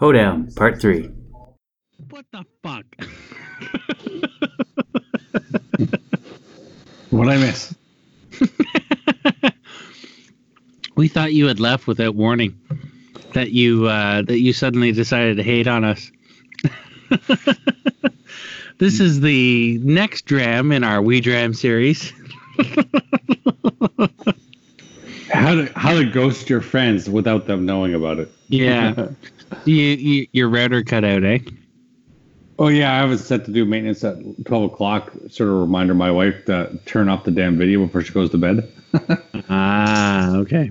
Hoedown, Part 3. What the fuck? What I miss? we thought you had left without warning. That you uh, that you suddenly decided to hate on us. this is the next dram in our We Dram series. How to how to ghost your friends without them knowing about it. Yeah. you, you your router cut out, eh? Oh yeah, I was set to do maintenance at twelve o'clock. Sort of reminder my wife to turn off the damn video before she goes to bed. Ah, okay.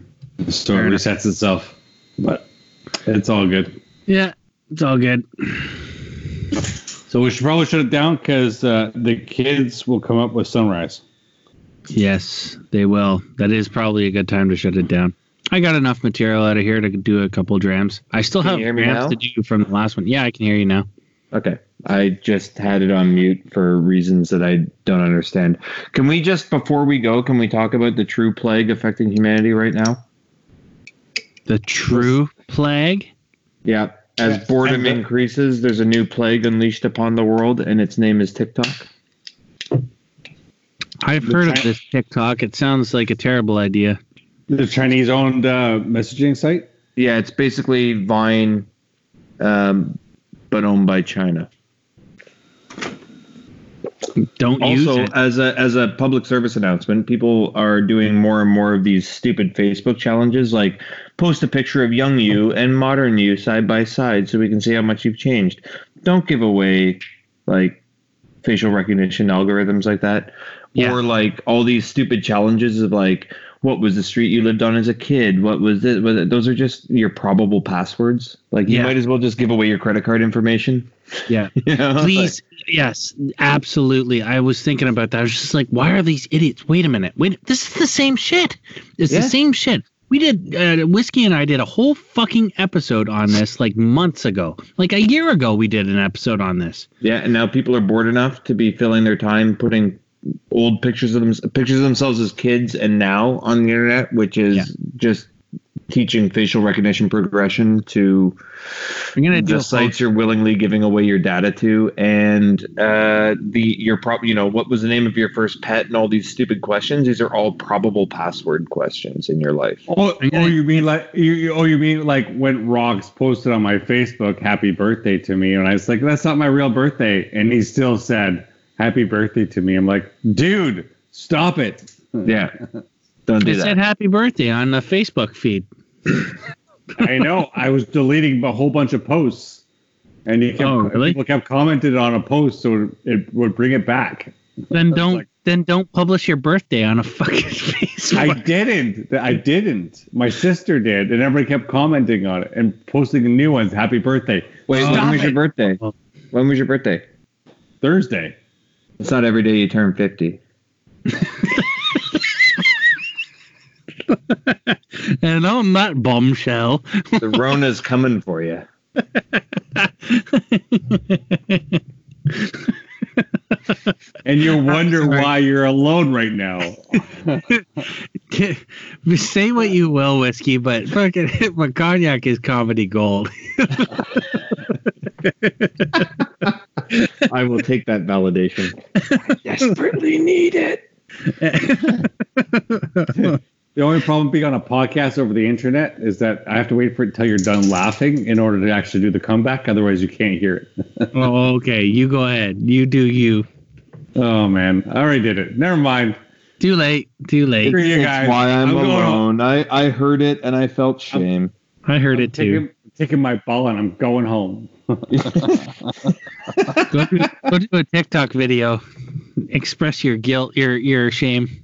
so it enough. resets itself. But it's all good. Yeah, it's all good. So we should probably shut it down because uh, the kids will come up with sunrise. Yes, they will. That is probably a good time to shut it down. I got enough material out of here to do a couple drams. I still Can have you hear me drams to do from the last one. Yeah, I can hear you now. Okay. I just had it on mute for reasons that I don't understand. Can we just, before we go, can we talk about the true plague affecting humanity right now? The true plague. Yeah. As Yeah, boredom the- increases, there's a new plague unleashed upon the world, and its name is TikTok. I've The heard of this TikTok. It sounds like a terrible idea. The Chinese owned uh, messaging site. Yeah, it's basically Vine, um, but owned by China. Don't use also it. as a as a public service announcement people are doing more and more of these stupid facebook challenges like post a picture of young you and modern you side by side so we can see how much you've changed don't give away like facial recognition algorithms like that Yeah. or like all these stupid challenges of like what was the street you lived on as a kid what was it, was it those are just your probable passwords like you Yeah. might as well just give away your credit card information Yeah. you know? Please, yes, absolutely. I was thinking about that. I was just like, why are these idiots? Wait a minute. Wait, this is the same shit. It's Yeah. the same shit. We did, uh, Whiskey and I did a whole fucking episode on this like months ago. Like a year ago, we did an episode on this. Yeah, and now people are bored enough to be filling their time putting old pictures of them pictures of themselves as kids and now on the internet, which is Yeah. just teaching facial recognition progression to I'm going to the a sites you're willingly giving away your data to and uh the your prop you know what was the name of your first pet and all these stupid questions these are all probable password questions in your life Oh, gonna- oh, you mean like you? you- Oh, you mean like when Rocks posted on my Facebook "Happy Birthday" to me, and I was like, "That's not my real birthday," and he still said "Happy Birthday" to me. I'm like, "Dude, stop it!" yeah don't do It said happy birthday on the Facebook feed. I know. I was deleting a whole bunch of posts, and you kept, Oh, really? people kept commented on a post, so it would bring it back. Then don't like- then don't publish your birthday on a fucking Facebook. I didn't. I didn't. My sister did, and everybody kept commenting on it and posting new ones. Happy birthday, wait when Stop was your birthday when was your birthday Thursday. it's not every day you turn 50 and on that bombshell. the rona's coming for you And you wonder why you're alone right now. Say what you will, whiskey, but fucking my cognac is comedy gold. I will take that validation. Desperately need it. The only problem being on a podcast over the internet is that I have to wait for it until you're done laughing in order to actually do the comeback. Otherwise, you can't hear it. oh, okay, you go ahead. You do you. Oh man, I already did it. Never mind. Too late. Too late. Screw you It's guys. why I'm, going home. alone. I, I heard it and I felt shame. I heard I'm it too. taking, taking my ball and I'm going home. Go do, go do a TikTok video. Express your guilt, your your shame.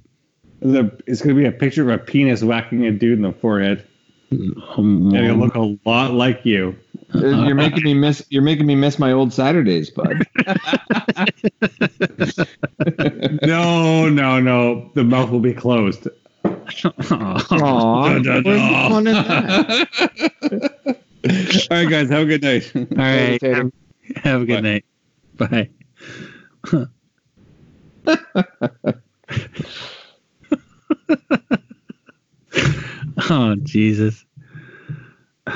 The, it's going to be a picture of a penis whacking a dude in the forehead. Um, And it'll look a lot like you. Uh, you're making me miss. You're making me miss my old Saturdays, bud. No, no, no. The mouth will be closed. Aw. Aww. Dun, dun, Where's dun. fun in that? All right, guys. Have a good night. All right. Have, have a good Bye. night. Bye. oh Jesus.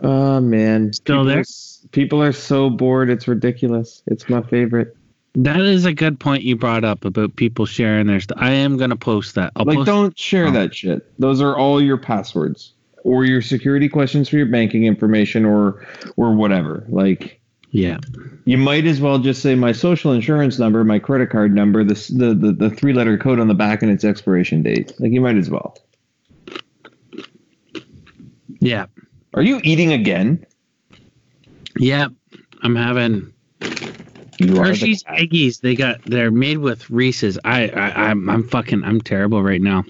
Oh man, Still people there? Are, people are so bored. It's ridiculous. It's my favorite. That is a good point you brought up about people sharing their stuff. I am gonna post that. I'll like, post don't share Oh. that shit. Those are all your passwords or your security questions for your banking information or or whatever. Like, Yeah. you might as well just say my social insurance number, my credit card number, the the the, the three letter code on the back, and its expiration date. Like, you might as well. Yeah. Are you eating again? Yeah. I'm having You Hershey's. Eggies. They got they're made with Reese's. I, I I'm I'm fucking I'm terrible right now.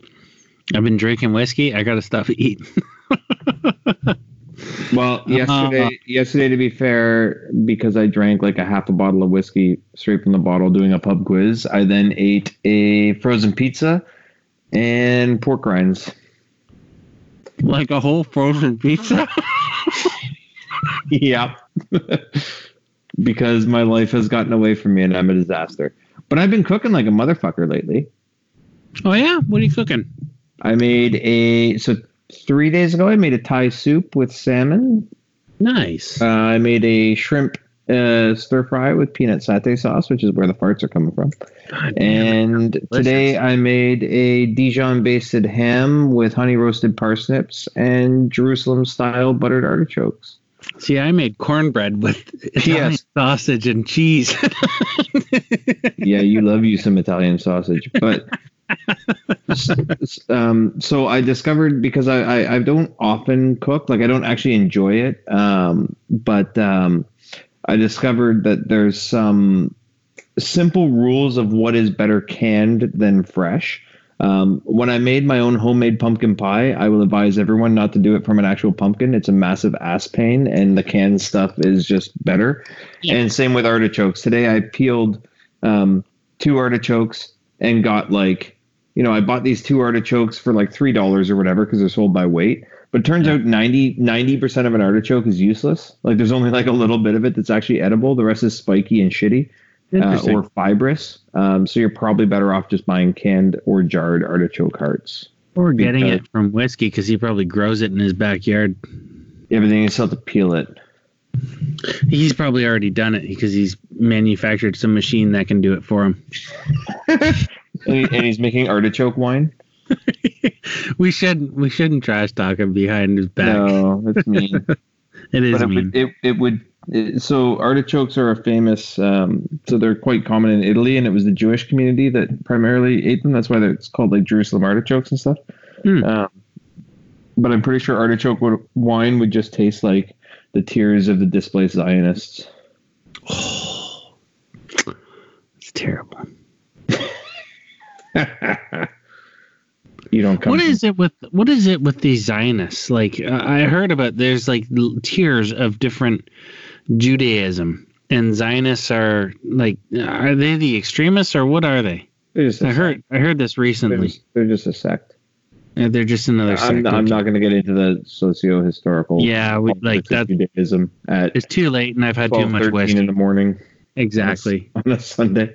I've been drinking whiskey. I got to stuff to eat. Well, yesterday, Uh, yesterday to be fair, because I drank like a half a bottle of whiskey straight from the bottle doing a pub quiz, I then ate a frozen pizza and pork rinds. like a whole frozen pizza. yeah. because my life has gotten away from me and I'm a disaster. But I've been cooking like a motherfucker lately. oh yeah. What are you cooking? I made a so three days ago I made a Thai soup with salmon. Nice. Uh, I made a shrimp uh, stir fry with peanut satay sauce, which is where the farts are coming from. God. And today I made a Dijon basted ham with honey roasted parsnips and Jerusalem style buttered artichokes. See, I made cornbread with Italian Yes. sausage and cheese. Yeah, you love you some Italian sausage, but um, so I discovered because I, I I don't often cook, like I don't actually enjoy it, um, but um, I discovered that there's some simple rules of what is better canned than fresh. Um, when I made my own homemade pumpkin pie, I will advise everyone not to do it from an actual pumpkin. It's a massive ass pain, and the canned stuff is just better. Yeah. And same with artichokes. Today I peeled um, two artichokes and got like, you know, I bought these two artichokes for like three dollars or whatever because they're sold by weight. But it turns out 90 percent of an artichoke is useless. Like there's only like a little bit of it that's actually edible. The rest is spiky and shitty uh, or fibrous. Um, so you're probably better off just buying canned or jarred artichoke hearts. or getting because- it from whiskey because he probably grows it in his backyard. Yeah, but then you still have to peel it. He's probably already done it because he's manufactured some machine that can do it for him. and, he's making artichoke wine. we shouldn't we shouldn't trash talk him behind his back. No, that's mean. it is but it mean. would, it, it would it, so artichokes are a famous um, so they're quite common in italy and it was the jewish community that primarily ate them that's why it's called like jerusalem artichokes and stuff Hmm. um, but i'm pretty sure artichoke would, wine would just taste like the tears of the displaced zionists Oh, it's terrible. you don't come What from- is it with what is it with these Zionists? Like uh, I heard about there's like l- tiers of different Judaism, and Zionists are like are they the extremists or what are they? they're a I heard I heard this they're recently. just, they're just a sect They're just another sect. I'm, I'm not going to get into the socio-historical Yeah, we, like that. judaism at It's too late, and I've had too much 13 whiskey. in the morning Exactly. on a sunday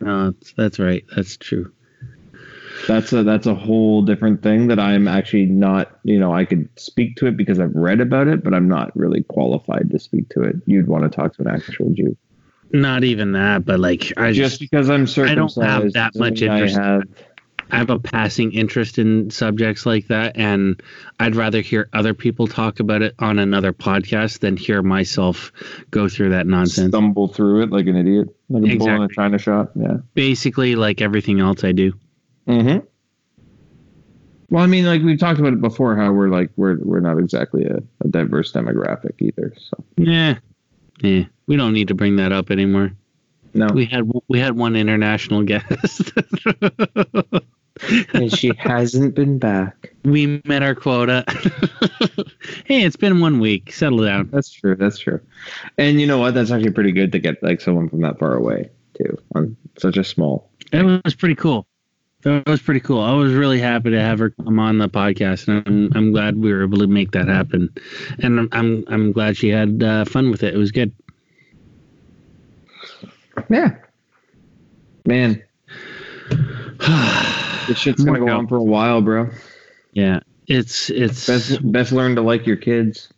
No, that's, that's right. That's true. That's a that's a whole different thing that I'm actually not you know I could speak to it because I've read about it, but I'm not really qualified to speak to it. You'd want to talk to an actual Jew. Not even that, but like I Just just because I'm certain I don't have that much interest. I have I have a passing interest in subjects like that, and I'd rather hear other people talk about it on another podcast than hear myself go through that nonsense. stumble through it like an idiot, like a bull in a china shop. Yeah. Basically, like everything else I do. Mm-hmm. Well, I mean, like we've talked about it before, how we're like we're we're not exactly a, a diverse demographic either. So Yeah, yeah. We don't need to bring that up anymore. no, We had we had one international guest. and she hasn't been back. we met our quota. hey, it's been one week. Settle down. That's true. That's true. And you know what? That's actually pretty good to get like someone from that far away too, on such a small. It was pretty cool. That was pretty cool. I was really happy to have her come on the podcast, and I'm, I'm glad we were able to make that happen. And I'm I'm, I'm glad she had uh, fun with it. It was good. Yeah. Man, this shit's gonna go on for a while, bro. yeah, it's it's Best best learn to like your kids.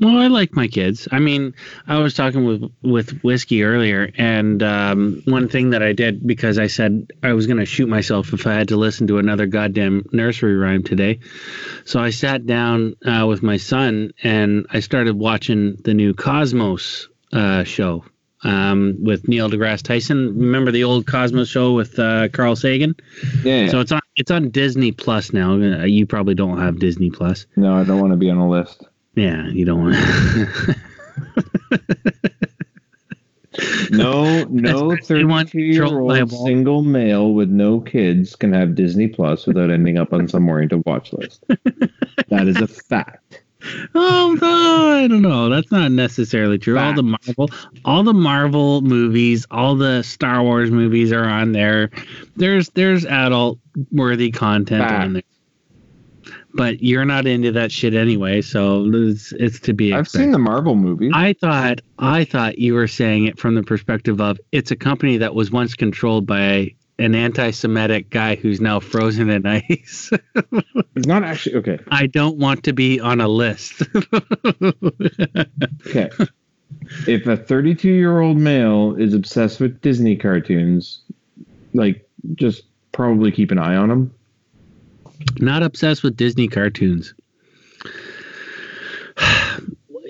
Well, I like my kids. I mean, I was talking with with whiskey earlier, and um, one thing that I did because I said I was going to shoot myself if I had to listen to another goddamn nursery rhyme today. So I sat down uh, with my son and I started watching the new Cosmos uh, show um, with Neil deGrasse Tyson. Remember the old Cosmos show with uh, Carl Sagan? Yeah. So it's on it's on Disney Plus now. Uh, You probably don't have Disney Plus. no, I don't want to be on a list. Yeah, you don't want. No, no Especially one thirty-two year controlled by a old single male with no kids can have Disney Plus without ending up on some oriented watch list. that is a fact. Oh no, I don't know. That's not necessarily true. All the Marvel, all the Marvel movies, all the Star Wars movies are on there. There's there's adult worthy content Fact. on there. But you're not into that shit anyway, so it's, it's to be I've seen the Marvel movies. I thought I thought you were saying it from the perspective of it's a company that was once controlled by an anti-Semitic guy who's now frozen in ice. It's not actually okay. I don't want to be on a list. Okay. if a 32 year old male is obsessed with Disney cartoons, like just probably keep an eye on him. Not obsessed with Disney cartoons.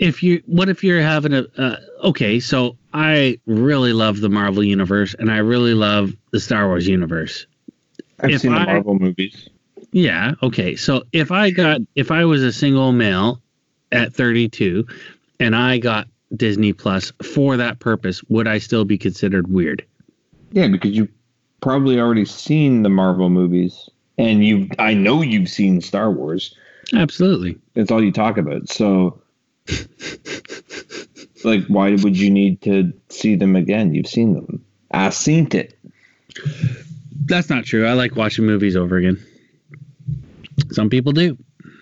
If you, what if you're having a, uh, okay, so I really love the Marvel universe and I really love the Star Wars universe. I've If seen the I- Marvel movies. Yeah, okay. So if I got, if I was a single male at 32 and I got Disney Plus for that purpose, would I still be considered weird? Yeah, because you've probably already seen the Marvel movies, and you I know you've seen Star Wars. Absolutely. That's all you talk about. So, like, why would you need to see them again? You've seen them. I've seen it. That's not true. I like watching movies over again. Some people do.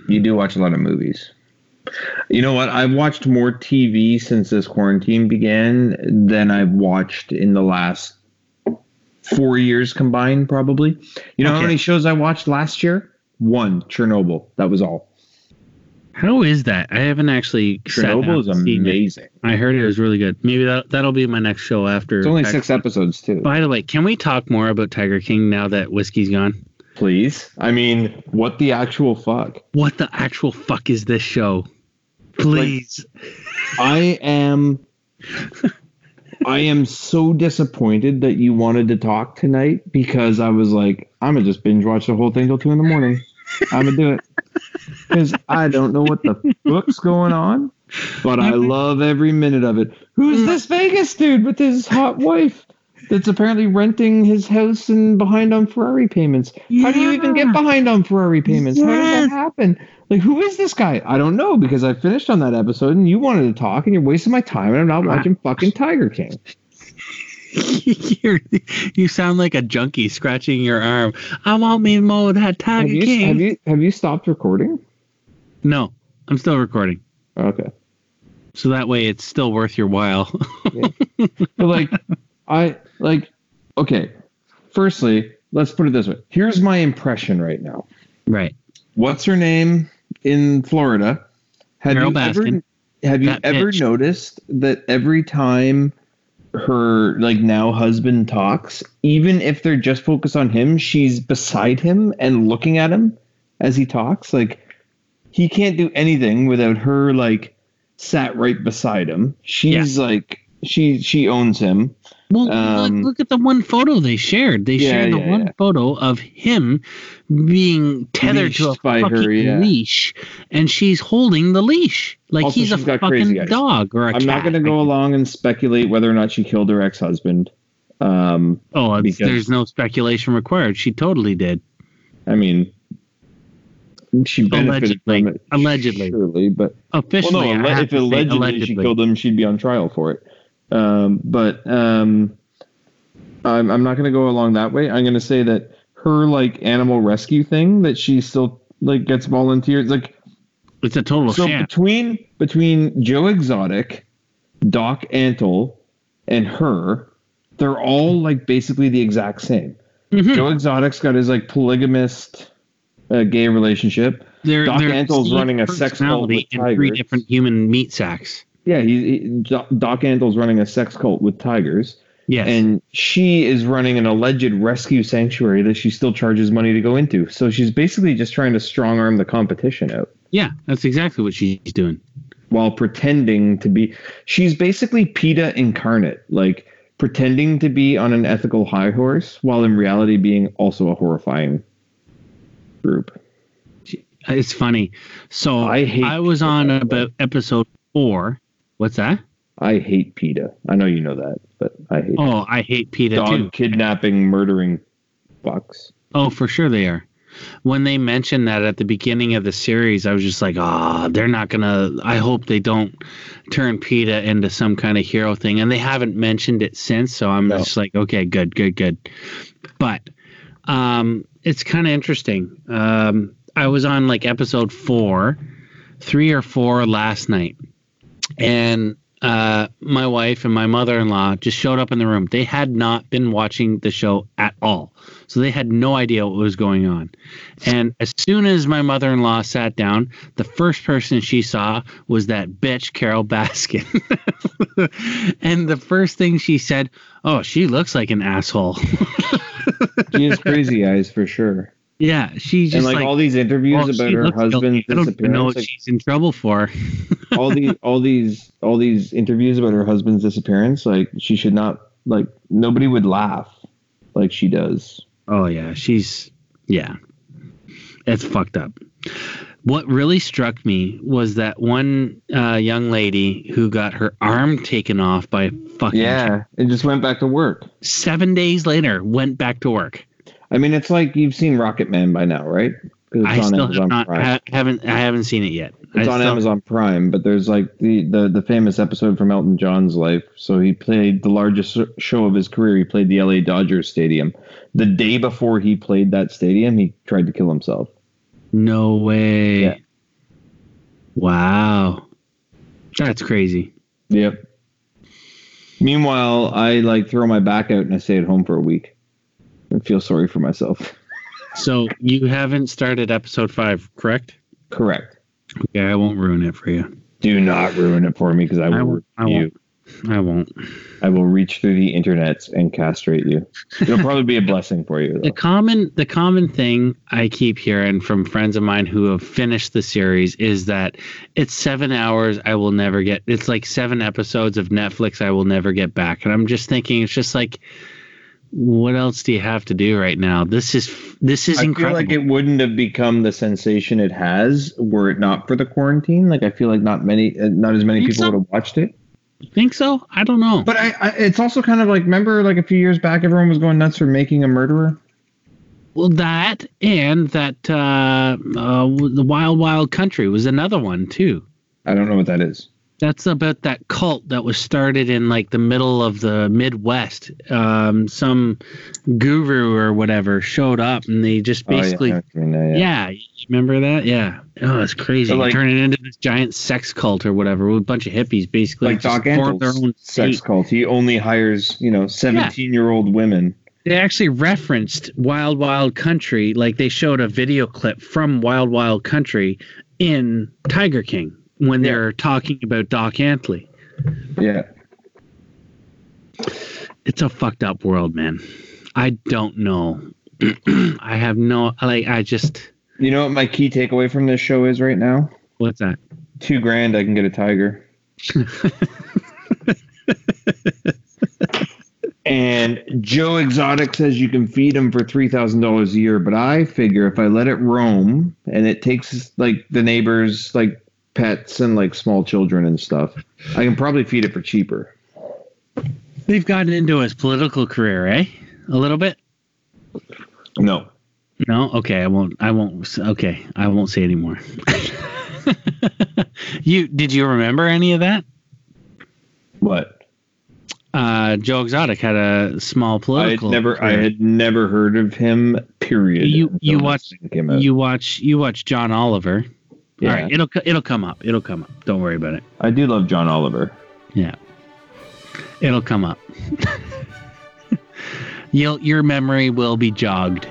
You do watch a lot of movies. You know what? I've watched more TV since this quarantine began than I've watched in the last four years combined, probably. You know how many shows I watched last year? One, Chernobyl. That was all. How is that? I haven't actually. Chernobyl is amazing. I heard it was really good. Maybe that that'll be my next show after. It's only Tiger- six episodes, too. By the way, can we talk more about Tiger King now that whiskey's gone? Please. I mean, what the actual fuck? What the actual fuck is this show? Please. I am I am so disappointed that you wanted to talk tonight because I was like, I'm gonna just binge watch the whole thing till two in the morning. I'm gonna do it because I don't know what the fuck's going on, but I love every minute of it. Who's this Vegas dude with his hot wife that's apparently renting his house and behind on Ferrari payments? How do you even get behind on Ferrari payments? How does Yes. that happen? Like, who is this guy? I don't know because I finished on that episode and you wanted to talk and you're wasting my time and I'm not watching fucking Tiger King. You're, sound like a junkie scratching your arm. I want me more of that Have Tiger you, King. have you have you stopped recording? no, I'm still recording. Okay. So that way it's still worth your while. But like I like okay. Firstly, let's put it this way. Here's my impression right now. right. What's her name in Florida? Have Carole you ever Baskin. have you That ever bitch. noticed that every time her like now husband talks, even if they're just focused on him, she's beside him and looking at him as he talks. Like he can't do anything without her like sat right beside him. She's like she she owns him. Well, Um, look, look at the one photo they shared. They Yeah, shared the yeah, one yeah. photo of him being tethered to a Leashed by her, yeah. leash, and she's holding the leash like Also, he's a fucking dog or a I'm not going to go along and speculate whether or not she killed her ex-husband. Um, Oh, because- there's no speculation required. She totally did. I mean, she benefited Allegedly. from it, Allegedly. surely, but well, Officially, no, if say allegedly, she killed him, she'd be on trial for it. Um, but um, I'm I'm not going to go along that way. I'm going to say that her like animal rescue thing that she still like gets volunteers like It's a total so sham. between between Joe Exotic, Doc Antle, and her, they're all like basically the exact same. Mhm. Joe Exotic's got his like polygamist uh, gay relationship. They're, Doc they're Antle's running a sex cult with in three different human meat sacks. Yeah, he, he Doc Antle's running a sex cult with tigers, Yes. and she is running an alleged rescue sanctuary that she still charges money to go into. So she's basically just trying to strong arm the competition out yeah, that's exactly what she's doing. while pretending to be. She's basically PETA incarnate, like pretending to be on an ethical high horse while in reality being also a horrifying group. It's funny. So I hate I was on about episode four. What's that? I hate PETA. I know you know that, but I hate Oh, I hate PETA dog too. kidnapping, murdering fucks. Oh, for sure they are. When they mentioned that at the beginning of the series, I was just like, ah, they're not gonna. I hope they don't turn PETA into some kind of hero thing. And they haven't mentioned it since, so I'm No. just like, okay, good, good, good. But um, it's kind of interesting. Um, I was on like episode four, three or four last night, and uh, my wife and my mother-in-law just showed up in the room. They had not been watching the show at all, so they had no idea what was going on. And as soon as my mother-in-law sat down, the first person she saw was that bitch Carole Baskin, and the first thing she said, "Oh, she looks like an asshole." She has crazy eyes for sure. Yeah, she just and like, all these interviews well, about her husband's guilty. I don't know disappearance, what she's in trouble for. all these all these all these interviews about her husband's disappearance, like she should not like nobody would laugh like she does. Oh yeah, she's yeah. It's fucked up. What really struck me was that one uh, young lady who got her arm taken off by fucking Yeah, and just went back to work. seven days later went back to work. I mean, it's like you've seen Rocket Man by now, right? I still have not ha- haven't I haven't seen it yet. It's I on still- Amazon Prime, but there's like the, the the famous episode from Elton John's life. So he played the largest show of his career. He played the LA Dodgers Stadium. The day before he played that stadium, he tried to kill himself. No way. Yeah. Wow. That's crazy. Yep. Meanwhile, I like throw my back out and I stay at home for a week and feel sorry for myself. So you haven't started episode five, correct? Correct. Okay, I won't ruin it for you. Do not ruin it for me because I will I won't- I you. won't. I won't. I will reach through the internet and castrate you. It'll probably be a blessing for you. The common the common thing I keep hearing from friends of mine who have finished the series is that it's seven hours I will never get. It's like seven episodes of Netflix I will never get back, and I'm just thinking it's just like, what else do you have to do right now? This is this is incredible. I feel like it wouldn't have become the sensation it has were it not for the quarantine. Like I feel like not many, uh, not as many people so? would have watched it. Think so? I don't know. But I, I, it's also kind of like remember like a few years back, everyone was going nuts for making a murderer. well, that and that uh, uh, the Wild Wild Country was another one too. I don't know what that is. That's about that cult that was started in like the middle of the Midwest. Um, some guru or whatever showed up and they just basically, oh, yeah, I mean, uh, yeah. remember that? Yeah. Oh, it's crazy. So, like- Turn it into this giant sex cult or whatever with a bunch of hippies basically. like just Doc formed their own sex state. cult. He only hires you know seventeen year old women. They actually referenced Wild Wild Country, like they showed a video clip from Wild Wild Country in Tiger King when Yeah. they're talking about Doc Antle. Yeah, it's a fucked up world, man. I don't know. I have no like. I just you know what my key takeaway from this show is right now? what's that? Two grand, I can get a tiger. and Joe Exotic says you can feed him for three thousand dollars a year, but I figure if I let it roam and it takes like the neighbors like pets and like small children and stuff, I can probably feed it for cheaper. They've gotten into his political career, eh? A little bit. No. No, okay. I won't. I won't. Okay, I won't say anymore. you did you remember any of that? What? Uh, Joe Exotic had a small political. I had political. never I had never heard of him, period. You- you this watched- thing came out. You watch. You watch John Oliver. Yeah. All right, it'll it'll come up. It'll come up. Don't worry about it. I do love John Oliver. Yeah. It'll come up. You'll, your memory will be jogged.